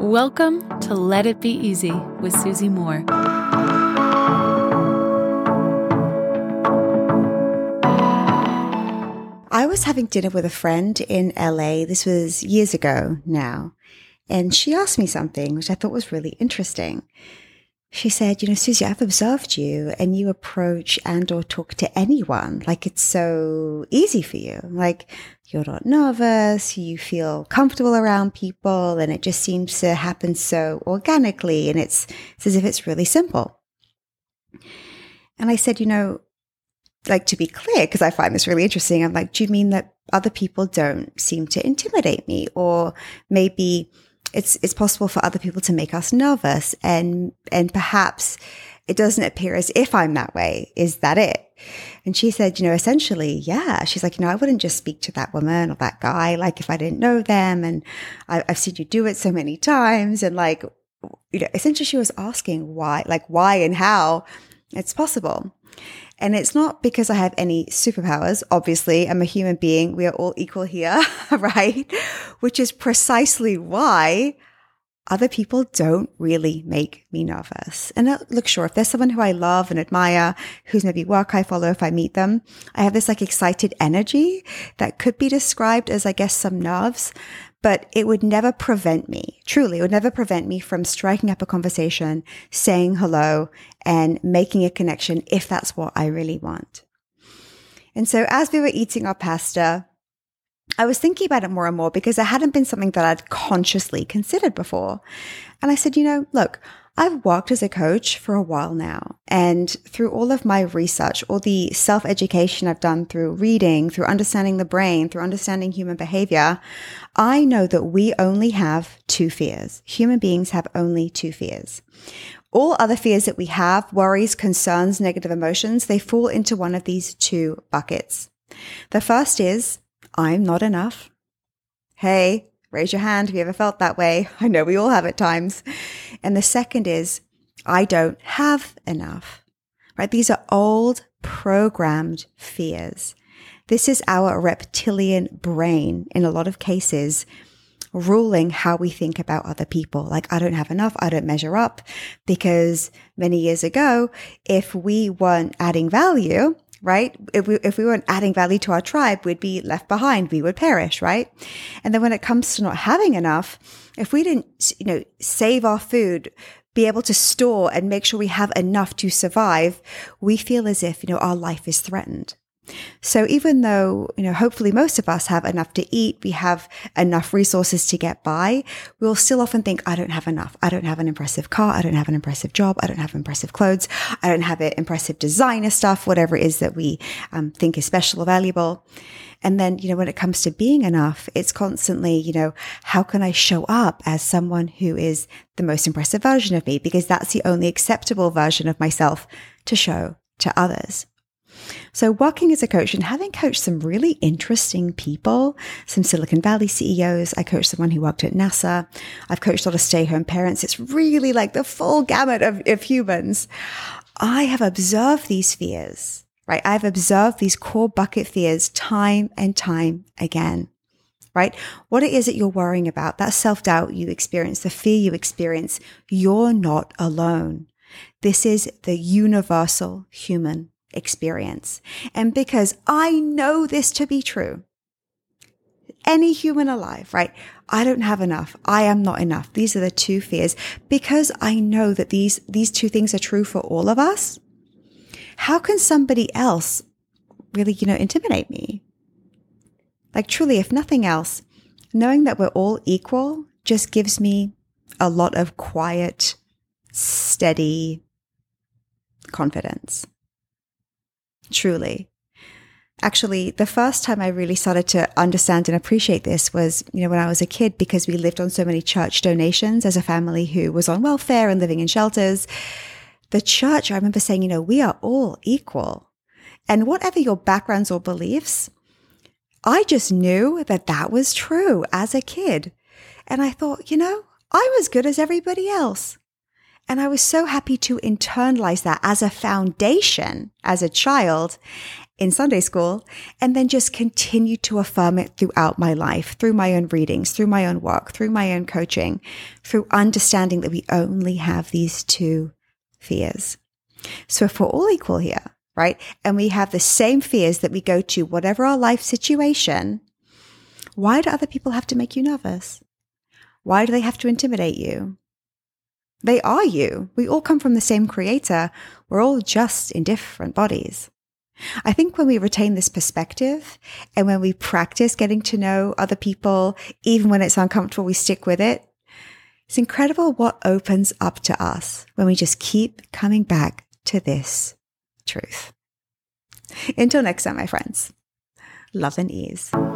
Welcome to Let It Be Easy with Susie Moore. I was having dinner with a friend in LA. This was years ago now. And she asked me something, which I thought was really interesting. She said, you know, Susie, I've observed you and you approach and or talk to anyone like it's so easy for you. Like you're not nervous, you feel comfortable around people and it just seems to happen so organically and it's, it's as if it's really simple. And I said, you know, like to be clear, because I find this really interesting. I'm like, do you mean that other people don't seem to intimidate me or maybe it's it's possible for other people to make us nervous and and perhaps it doesn't appear as if I'm that way. Is that it? And she said, you know, essentially, yeah. She's like, you know, I wouldn't just speak to that woman or that guy, like if I didn't know them. And I, have seen you do it so many times. And like, you know, essentially she was asking why, like why and how it's possible. And it's not because I have any superpowers. Obviously, I'm a human being. We are all equal here, right? Which is precisely why other people don't really make me nervous. And look, sure, if there's someone who I love and admire, whose maybe work I follow, if I meet them, I have this like excited energy that could be described as, I guess, some nerves but it would never prevent me, truly, it would never prevent me from striking up a conversation, saying hello, and making a connection if that's what I really want. And so as we were eating our pasta, I was thinking about it more and more because it hadn't been something that I'd consciously considered before. And I said, you know, look, I've worked as a coach for a while now. And through all of my research, all the self education I've done through reading, through understanding the brain, through understanding human behavior, I know that we only have two fears. Human beings have only two fears. All other fears that we have, worries, concerns, negative emotions, they fall into one of these two buckets. The first is, I'm not enough. Hey, Raise your hand if you ever felt that way. I know we all have at times. And the second is, I don't have enough, right? These are old programmed fears. This is our reptilian brain in a lot of cases ruling how we think about other people. Like, I don't have enough. I don't measure up because many years ago, if we weren't adding value, right? If we, if we weren't adding value to our tribe, we'd be left behind. We would perish, right? And then when it comes to not having enough, if we didn't, you know, save our food, be able to store and make sure we have enough to survive, we feel as if, you know, our life is threatened. So even though, you know, hopefully most of us have enough to eat, we have enough resources to get by, we'll still often think, I don't have enough. I don't have an impressive car. I don't have an impressive job. I don't have impressive clothes. I don't have it, impressive designer stuff, whatever it is that we um, think is special or valuable. And then, you know, when it comes to being enough, it's constantly, you know, how can I show up as someone who is the most impressive version of me? Because that's the only acceptable version of myself to show to others. So, working as a coach and having coached some really interesting people, some Silicon Valley CEOs, I coached someone who worked at NASA. I've coached a lot of stay home parents. It's really like the full gamut of, of humans. I have observed these fears, right? I've observed these core bucket fears time and time again right? What it is that you're worrying about, that self doubt you experience, the fear you experience, you're not alone. This is the universal human experience. And because I know this to be true, any human alive, right? I don't have enough. I am not enough. These are the two fears. Because I know that these, these two things are true for all of us. How can somebody else really, you know, intimidate me? Like truly, if nothing else, knowing that we're all equal just gives me a lot of quiet, steady confidence truly. Actually, the first time I really started to understand and appreciate this was, you know, when I was a kid because we lived on so many church donations as a family who was on welfare and living in shelters. The church, I remember saying, you know, we are all equal. And whatever your backgrounds or beliefs, I just knew that that was true as a kid. And I thought, you know, I'm as good as everybody else. And I was so happy to internalize that as a foundation as a child in Sunday school and then just continue to affirm it throughout my life, through my own readings, through my own work, through my own coaching, through understanding that we only have these two fears. So if we're all equal here, right? And we have the same fears that we go to whatever our life situation, why do other people have to make you nervous? Why do they have to intimidate you? They are you. We all come from the same creator. We're all just in different bodies. I think when we retain this perspective and when we practice getting to know other people, even when it's uncomfortable, we stick with it. It's incredible what opens up to us when we just keep coming back to this truth. Until next time, my friends, love and ease.